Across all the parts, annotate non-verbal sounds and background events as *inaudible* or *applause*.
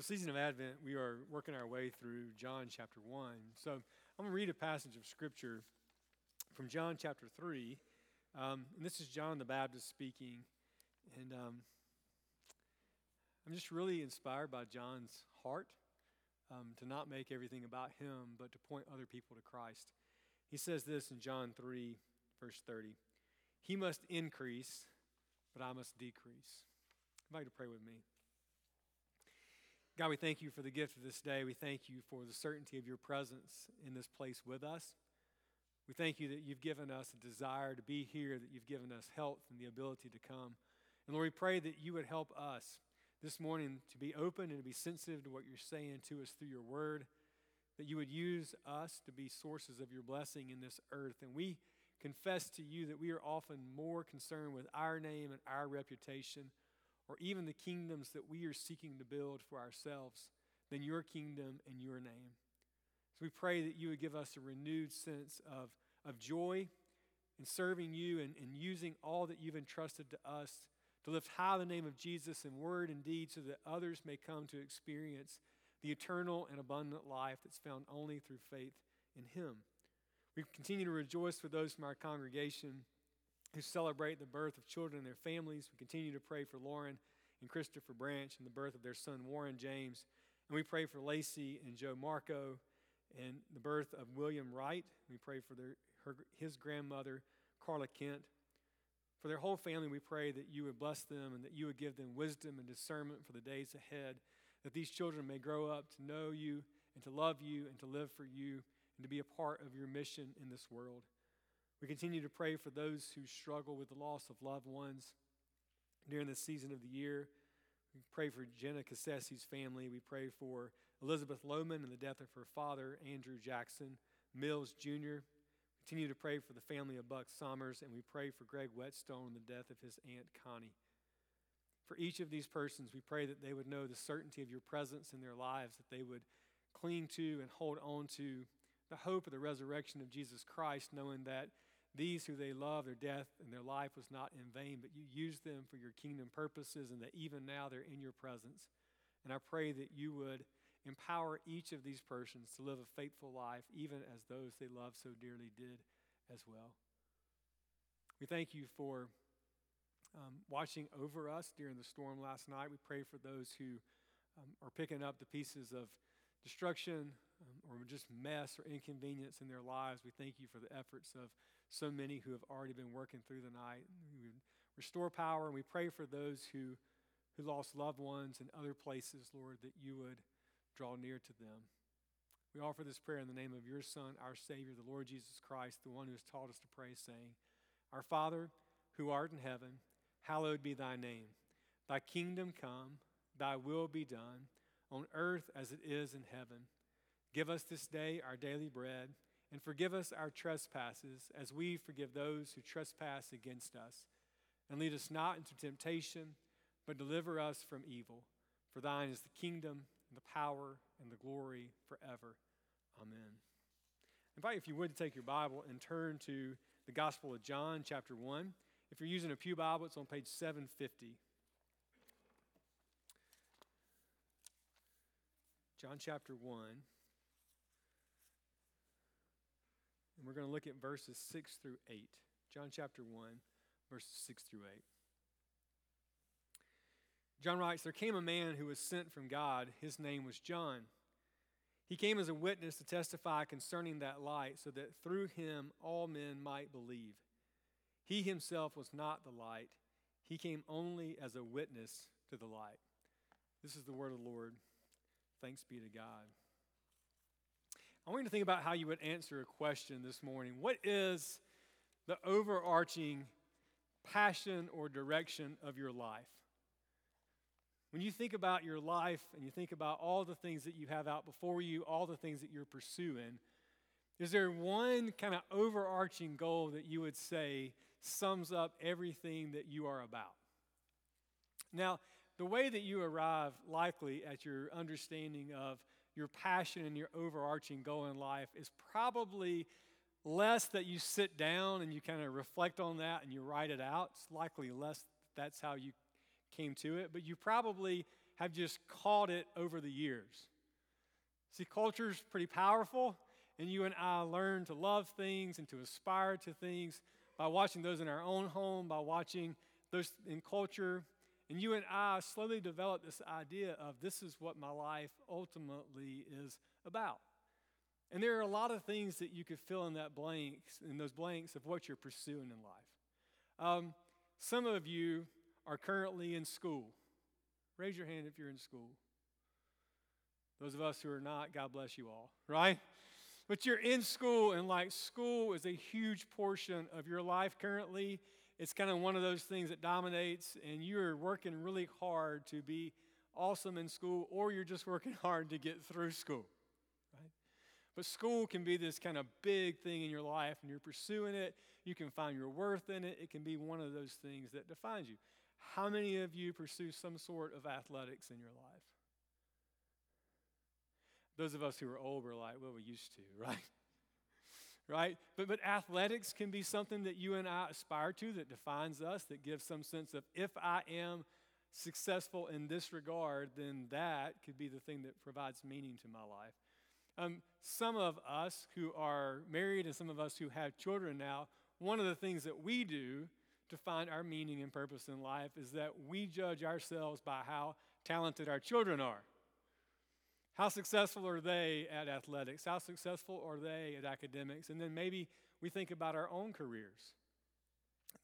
the season of Advent, we are working our way through John chapter 1. So I'm going to read a passage of Scripture from John chapter 3. Um, and this is John the Baptist speaking. And um, I'm just really inspired by John's heart um, to not make everything about him, but to point other people to Christ. He says this in John 3, verse 30 He must increase, but I must decrease. Like to pray with me. God, we thank you for the gift of this day. We thank you for the certainty of your presence in this place with us. We thank you that you've given us a desire to be here, that you've given us health and the ability to come. And Lord, we pray that you would help us this morning to be open and to be sensitive to what you're saying to us through your word, that you would use us to be sources of your blessing in this earth. And we confess to you that we are often more concerned with our name and our reputation or even the kingdoms that we are seeking to build for ourselves than your kingdom and your name. So we pray that you would give us a renewed sense of, of joy in serving you and, and using all that you've entrusted to us to lift high the name of Jesus in word and deed so that others may come to experience the eternal and abundant life that's found only through faith in Him. We continue to rejoice for those from our congregation who celebrate the birth of children and their families. We continue to pray for Lauren and Christopher Branch and the birth of their son Warren James. And we pray for Lacey and Joe Marco and the birth of William Wright. We pray for their, her, his grandmother, Carla Kent. For their whole family, we pray that you would bless them and that you would give them wisdom and discernment for the days ahead, that these children may grow up to know you and to love you and to live for you and to be a part of your mission in this world. We continue to pray for those who struggle with the loss of loved ones during this season of the year. We pray for Jenna Cassesi's family. We pray for Elizabeth Lohman and the death of her father, Andrew Jackson Mills Jr. Continue to pray for the family of Buck Sommers, and we pray for Greg Whetstone and the death of his aunt Connie. For each of these persons, we pray that they would know the certainty of your presence in their lives, that they would cling to and hold on to the hope of the resurrection of Jesus Christ, knowing that these who they love, their death and their life was not in vain, but you used them for your kingdom purposes, and that even now they're in your presence. And I pray that you would empower each of these persons to live a faithful life, even as those they love so dearly did as well. We thank you for um, watching over us during the storm last night. We pray for those who um, are picking up the pieces of destruction um, or just mess or inconvenience in their lives. We thank you for the efforts of so many who have already been working through the night. We restore power, and we pray for those who, who lost loved ones in other places, Lord, that you would draw near to them. We offer this prayer in the name of your Son, our Savior, the Lord Jesus Christ, the one who has taught us to pray, saying, Our Father, who art in heaven, hallowed be thy name. Thy kingdom come, thy will be done, on earth as it is in heaven. Give us this day our daily bread, and forgive us our trespasses as we forgive those who trespass against us. And lead us not into temptation, but deliver us from evil. For thine is the kingdom, and the power, and the glory forever. Amen. I invite you, if you would, to take your Bible and turn to the Gospel of John, chapter 1. If you're using a Pew Bible, it's on page 750. John chapter 1. And we're going to look at verses 6 through 8. John chapter 1, verses 6 through 8. John writes There came a man who was sent from God. His name was John. He came as a witness to testify concerning that light, so that through him all men might believe. He himself was not the light, he came only as a witness to the light. This is the word of the Lord. Thanks be to God. I want you to think about how you would answer a question this morning. What is the overarching passion or direction of your life? When you think about your life and you think about all the things that you have out before you, all the things that you're pursuing, is there one kind of overarching goal that you would say sums up everything that you are about? Now, the way that you arrive likely at your understanding of your passion and your overarching goal in life is probably less that you sit down and you kind of reflect on that and you write it out. It's likely less that's how you came to it, but you probably have just caught it over the years. See, culture is pretty powerful, and you and I learn to love things and to aspire to things by watching those in our own home, by watching those in culture. And you and I slowly develop this idea of this is what my life ultimately is about. And there are a lot of things that you could fill in that blanks, in those blanks of what you're pursuing in life. Um, some of you are currently in school. Raise your hand if you're in school. Those of us who are not, God bless you all, right? But you're in school, and like school is a huge portion of your life currently. It's kind of one of those things that dominates, and you're working really hard to be awesome in school, or you're just working *laughs* hard to get through school. Right? But school can be this kind of big thing in your life, and you're pursuing it. You can find your worth in it. It can be one of those things that defines you. How many of you pursue some sort of athletics in your life? Those of us who are old were like, well, we used to, *laughs* right? Right? But, but athletics can be something that you and I aspire to that defines us, that gives some sense of if I am successful in this regard, then that could be the thing that provides meaning to my life. Um, some of us who are married and some of us who have children now, one of the things that we do to find our meaning and purpose in life is that we judge ourselves by how talented our children are. How successful are they at athletics? How successful are they at academics? And then maybe we think about our own careers.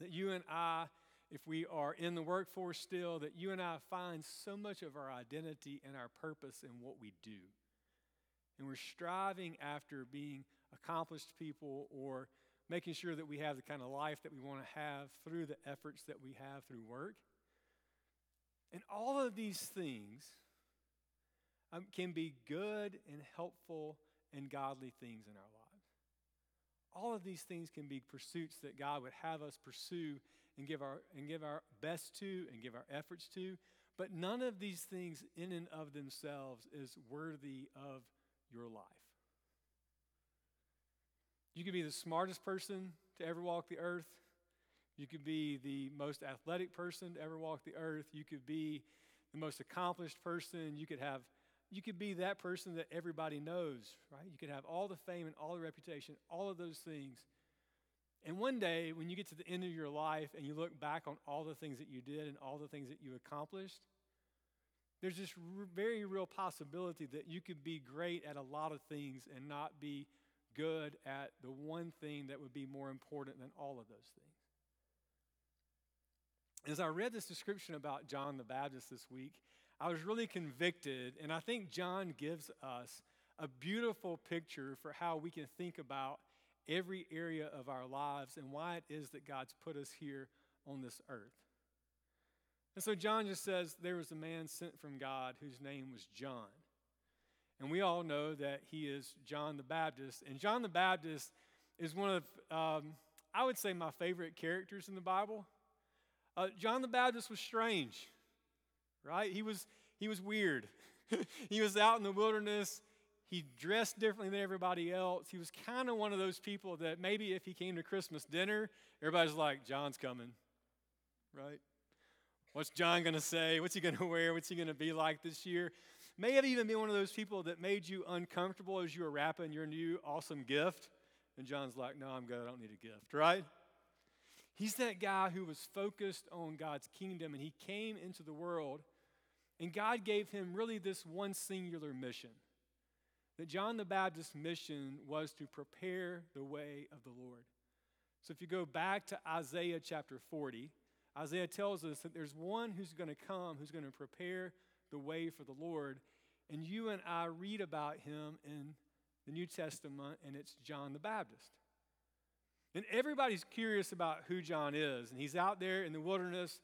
That you and I, if we are in the workforce still, that you and I find so much of our identity and our purpose in what we do. And we're striving after being accomplished people or making sure that we have the kind of life that we want to have through the efforts that we have through work. And all of these things um, can be good and helpful and godly things in our lives. All of these things can be pursuits that God would have us pursue and give our, and give our best to and give our efforts to. But none of these things, in and of themselves, is worthy of your life. You could be the smartest person to ever walk the earth. You could be the most athletic person to ever walk the earth. You could be the most accomplished person. You could have you could be that person that everybody knows, right? You could have all the fame and all the reputation, all of those things. And one day, when you get to the end of your life and you look back on all the things that you did and all the things that you accomplished, there's this very real possibility that you could be great at a lot of things and not be good at the one thing that would be more important than all of those things. As I read this description about John the Baptist this week, I was really convicted, and I think John gives us a beautiful picture for how we can think about every area of our lives and why it is that God's put us here on this earth. And so John just says there was a man sent from God whose name was John. And we all know that he is John the Baptist. And John the Baptist is one of, um, I would say, my favorite characters in the Bible. Uh, John the Baptist was strange right? He was, he was weird. *laughs* he was out in the wilderness. He dressed differently than everybody else. He was kind of one of those people that maybe if he came to Christmas dinner, everybody's like, John's coming, right? What's John going to say? What's he going *laughs* to wear? What's he going to be like this year? May have even been one of those people that made you uncomfortable as you were wrapping your new awesome gift. And John's like, No, I'm good. I don't need a gift, right? He's that guy who was focused on God's kingdom and he came into the world and God gave him really this one singular mission. That John the Baptist's mission was to prepare the way of the Lord. So if you go back to Isaiah chapter 40, Isaiah tells us that there's one who's going to come who's going to prepare the way for the Lord. And you and I read about him in the New Testament, and it's John the Baptist. And everybody's curious about who John is. And he's out there in the wilderness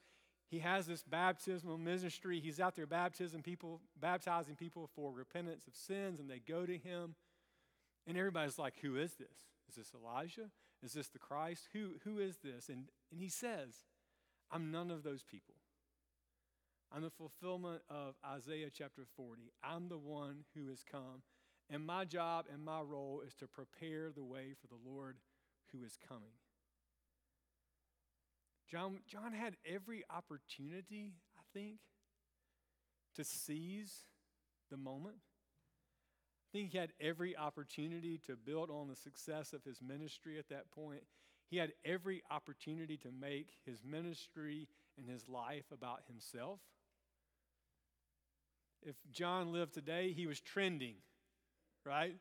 he has this baptismal ministry. He's out there baptizing people, baptizing people for repentance of sins, and they go to him. And everybody's like, Who is this? Is this Elijah? Is this the Christ? Who, who is this? And, and he says, I'm none of those people. I'm the fulfillment of Isaiah chapter 40. I'm the one who has come. And my job and my role is to prepare the way for the Lord who is coming. John, John had every opportunity, I think, to seize the moment. I think he had every opportunity to build on the success of his ministry at that point. He had every opportunity to make his ministry and his life about himself. If John lived today, he was trending, right?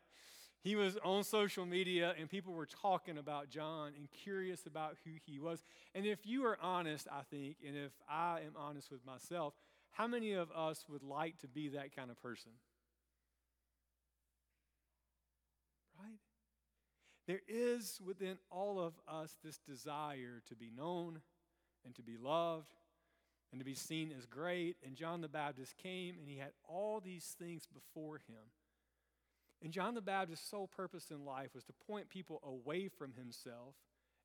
He was on social media and people were talking about John and curious about who he was. And if you are honest, I think, and if I am honest with myself, how many of us would like to be that kind of person? Right? There is within all of us this desire to be known and to be loved and to be seen as great. And John the Baptist came and he had all these things before him. And John the Baptist's sole purpose in life was to point people away from himself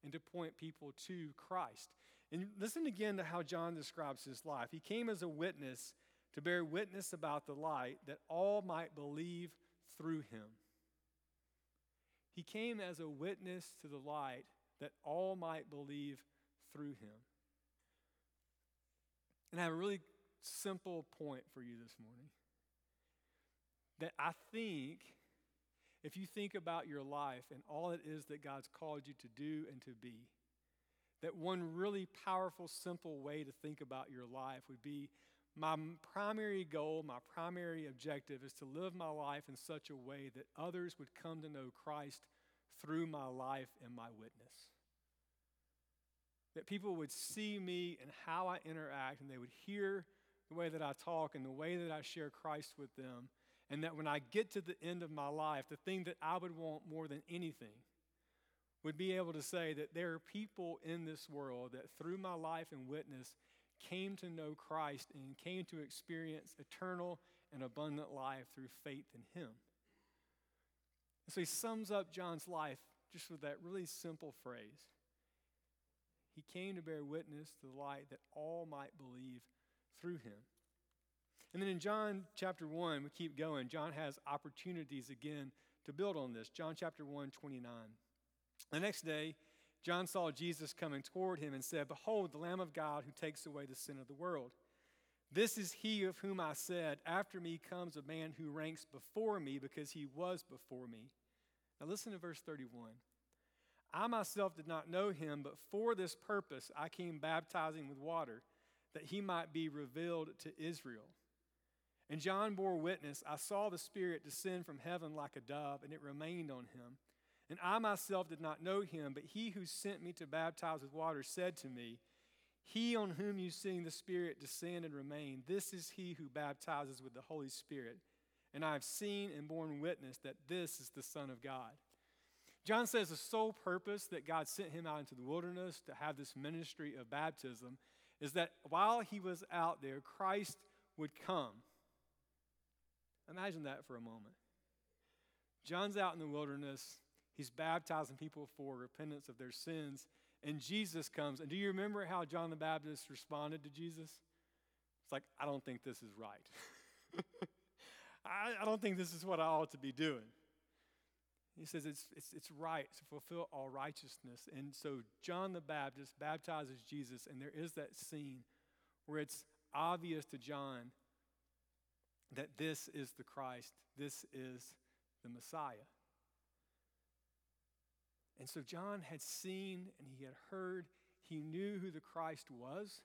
and to point people to Christ. And listen again to how John describes his life. He came as a witness to bear witness about the light that all might believe through him. He came as a witness to the light that all might believe through him. And I have a really simple point for you this morning. That I think if you think about your life and all it is that God's called you to do and to be, that one really powerful, simple way to think about your life would be my primary goal, my primary objective is to live my life in such a way that others would come to know Christ through my life and my witness. That people would see me and how I interact, and they would hear the way that I talk and the way that I share Christ with them, and that when I get to the end of my life, the thing that I would want more than anything would be able to say that there are people in this world that through my life and witness came to know Christ and came to experience eternal and abundant life through faith in Him. So he sums up John's life just with that really simple phrase. He came to bear witness to the light that all might believe through him. And then in John chapter 1, we keep going. John has opportunities again to build on this. John chapter 1, 29. The next day, John saw Jesus coming toward him and said, Behold, the Lamb of God who takes away the sin of the world. This is he of whom I said, After me comes a man who ranks before me because he was before me. Now listen to verse 31. I myself did not know him, but for this purpose I came baptizing with water, that he might be revealed to Israel. And John bore witness I saw the Spirit descend from heaven like a dove, and it remained on him. And I myself did not know him, but he who sent me to baptize with water said to me, He on whom you see the Spirit descend and remain, this is he who baptizes with the Holy Spirit. And I have seen and borne witness that this is the Son of God. John says the sole purpose that God sent him out into the wilderness to have this ministry of baptism is that while he was out there, Christ would come Imagine that for a moment. John's out in the wilderness. He's baptizing people for repentance of their sins. And Jesus comes. And do you remember how John the Baptist responded to Jesus? It's like, I don't think this is right. *laughs* I, I, don't think this is what I ought to be doing. He says it's, it's, it's right to fulfill all righteousness. And so John the Baptist baptizes Jesus, and there is that scene where it's obvious to John that this is the Christ, this is the Messiah. And so John had seen and he had heard, he knew who the Christ was,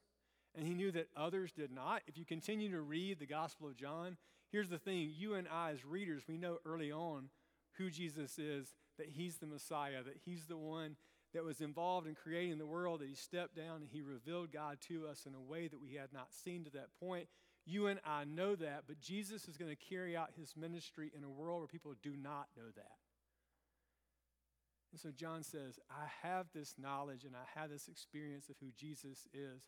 and he knew that others did not. If you continue to read the Gospel of John, here's the thing you and I, as readers, we know early on who Jesus is, that he's the Messiah, that he's the one that was involved in creating the world, that he stepped down and he revealed God to us in a way that we had not seen to that point. You and I know that, but Jesus is going to carry out his ministry in a world where people do not know that. And so John says, I have this knowledge and I have this experience of who Jesus is.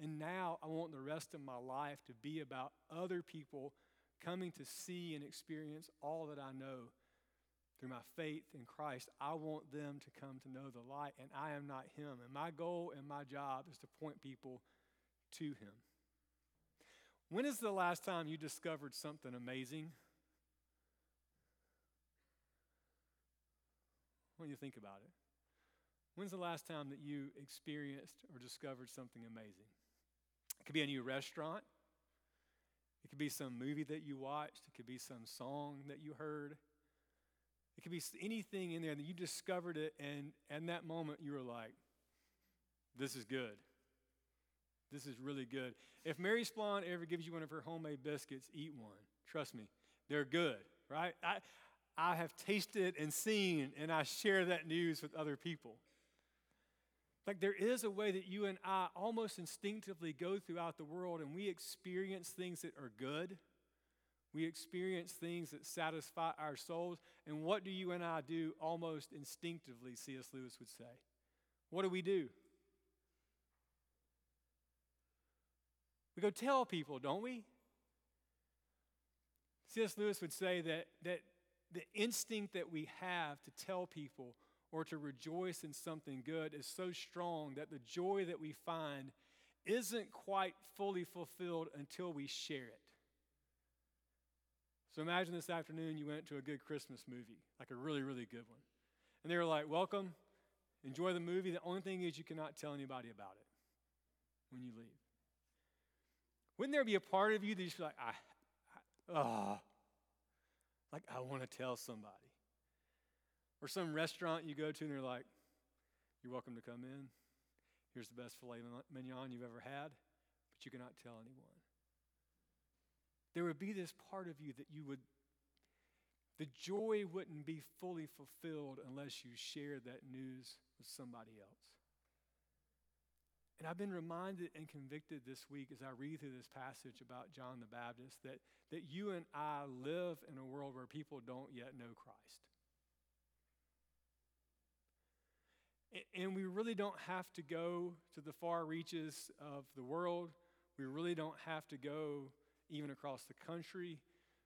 And now I want the rest of my life to be about other people coming to see and experience all that I know through my faith in Christ. I want them to come to know the light, and I am not Him. And my goal and my job is to point people to Him. When is the last time you discovered something amazing? When you think about it, when's the last time that you experienced or discovered something amazing? It could be a new restaurant, it could be some movie that you watched, it could be some song that you heard. It could be anything in there that you discovered it, and in that moment you were like, this is good. This is really good. If Mary Splon ever gives you one of her homemade biscuits, eat one. Trust me, they're good, right? I, I have tasted and seen, and I share that news with other people. Like there is a way that you and I almost instinctively go throughout the world and we experience things that are good. We experience things that satisfy our souls. And what do you and I do almost instinctively, C.S. Lewis would say? What do we do? We go tell people, don't we? C.S. Lewis would say that, that the instinct that we have to tell people or to rejoice in something good is so strong that the joy that we find isn't quite fully fulfilled until we share it. So imagine this afternoon you went to a good Christmas movie, like a really, really good one. And they were like, Welcome, enjoy the movie. The only thing is you cannot tell anybody about it when you leave. Wouldn't there be a part of you that's like, I, I oh, like I want to tell somebody? Or some restaurant you go to and they're like, You're welcome to come in. Here's the best filet mignon you've ever had, but you cannot tell anyone. There would be this part of you that you would, the joy wouldn't be fully fulfilled unless you shared that news with somebody else. And I've been reminded and convicted this week as I read through this passage about John the Baptist that, that you and I live in a world where people don't yet know Christ. And we really don't have to go to the far reaches of the world. We really don't have to go even across the country.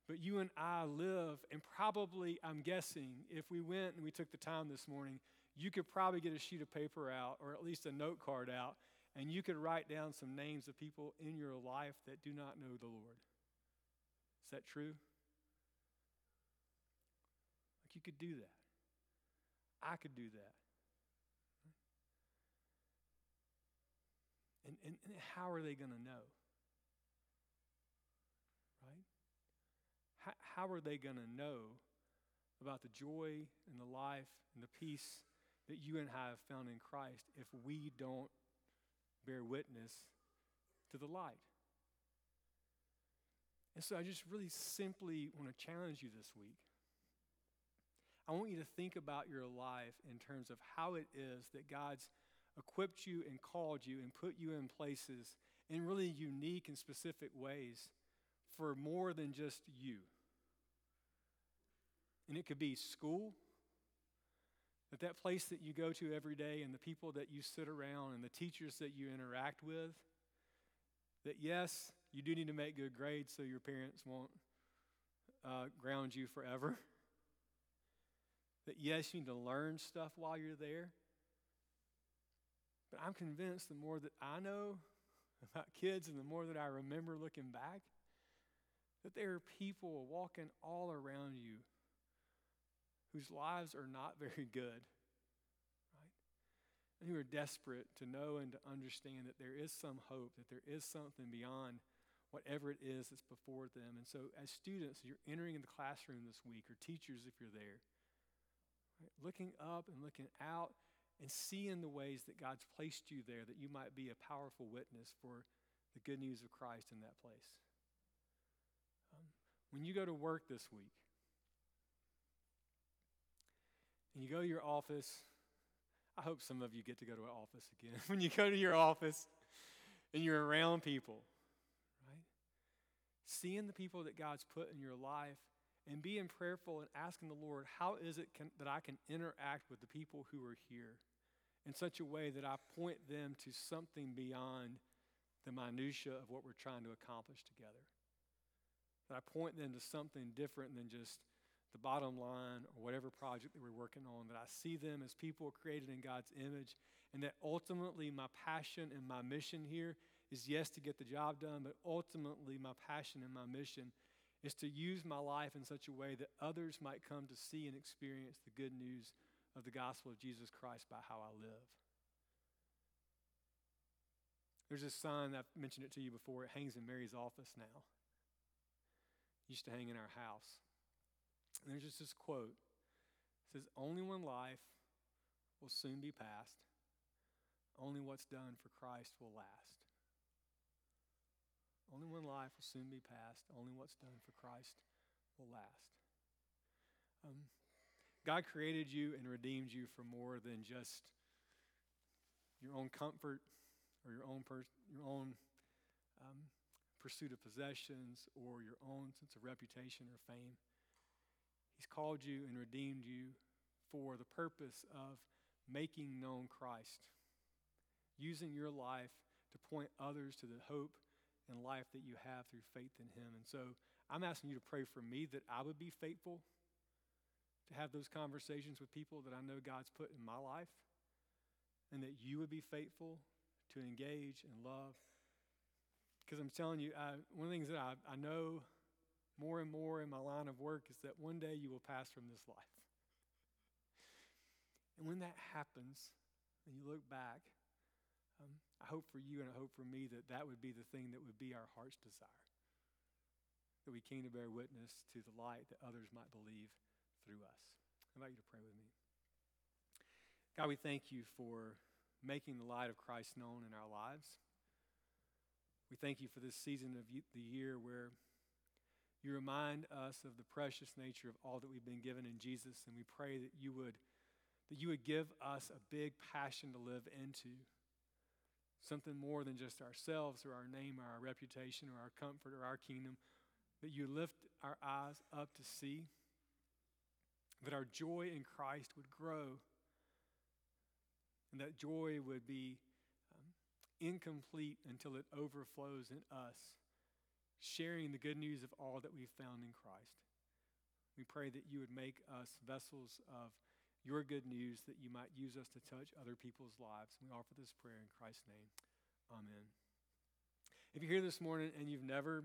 But you and I live, and probably, I'm guessing, if we went and we took the time this morning, you could probably get a sheet of paper out or at least a note card out and you could write down some names of people in your life that do not know the Lord. Is that true? Like you could do that. I could do that. And, and, and how are they going to know? Right? How, how are they going to know about the joy and the life and the peace that you and I have found in Christ if we don't bear witness to the light. And so I just really simply want to challenge you this week. I want you to think about your life in terms of how it is that God's equipped you and called you and put you in places in really unique and specific ways for more than just you. And it could be school, that that place that you go to every day and the people that you sit around and the teachers that you interact with, that yes, you do need to make good grades so your parents won't uh, ground you forever. *laughs* That yes, you need to learn stuff while you're there. But I'm convinced the more that I know *laughs* about kids and the more that I remember looking back, that there are people walking all around you whose lives are not very good, right? And who are desperate to know and to understand that there is some hope, that there is something beyond whatever it is that's before them. And so, as students, you're entering in the classroom this week, or teachers if you're there, right? looking up and looking out and seeing the ways that God's placed you there, that you might be a powerful witness for the good news of Christ in that place. Um, when you go to work this week, and you go to your office. I hope some of you get to go to an office again. *laughs* when you go to your office and you're around people, right? Seeing the people that God's put in your life and being prayerful and asking the Lord, how is it can, that I can interact with the people who are here in such a way that I point them to something beyond the minutia of what we're trying to accomplish together? That I point them to something different than just the bottom line or whatever project that we're working on, that I see them as people created in God's image, and that ultimately my passion and my mission here is yes, to get the job done, but ultimately my passion and my mission is to use my life in such a way that others might come to see and experience the good news of the gospel of Jesus Christ by how I live. There's this sign, I've mentioned it to you before, it hangs in Mary's office now. used to hang in our house. And there's just this quote. It says, Only one life will soon be past. Only what's done for Christ will last. Only one life will soon be past. Only what's done for Christ will last. Um, God created you and redeemed you for more than just your own comfort or your own, per- your own um, pursuit of possessions or your own sense of reputation or fame. He's called you and redeemed you for the purpose of making known Christ, using your life to point others to the hope and life that you have through faith in Him. And so I'm asking you to pray for me that I would be faithful to have those conversations with people that I know God's put in my life, and that you would be faithful to engage and love. Because I'm telling you, I, one of the things that I, I know more and more in my line of work is that one day you will pass from this life. And when that happens, and you look back, um, I hope for you and I hope for me that that would be the thing that would be our heart's desire. That we came to bear witness to the light that others might believe through us. I invite you to pray with me. God, we thank you for making the light of Christ known in our lives. We thank you for this season of the year where you remind us of the precious nature of all that we've been given in Jesus, and we pray that you would, that you would give us a big passion to live into. Something more than just ourselves or our name or our reputation or our comfort or our kingdom, that you lift our eyes up to see, that our joy in Christ would grow, and that joy would be um, incomplete until it overflows in us sharing the good news of all that we've found in Christ. We pray that you would make us vessels of your good news, that you might use us to touch other people's lives. We offer this prayer in Christ's name. Amen. If you're here this morning and you've never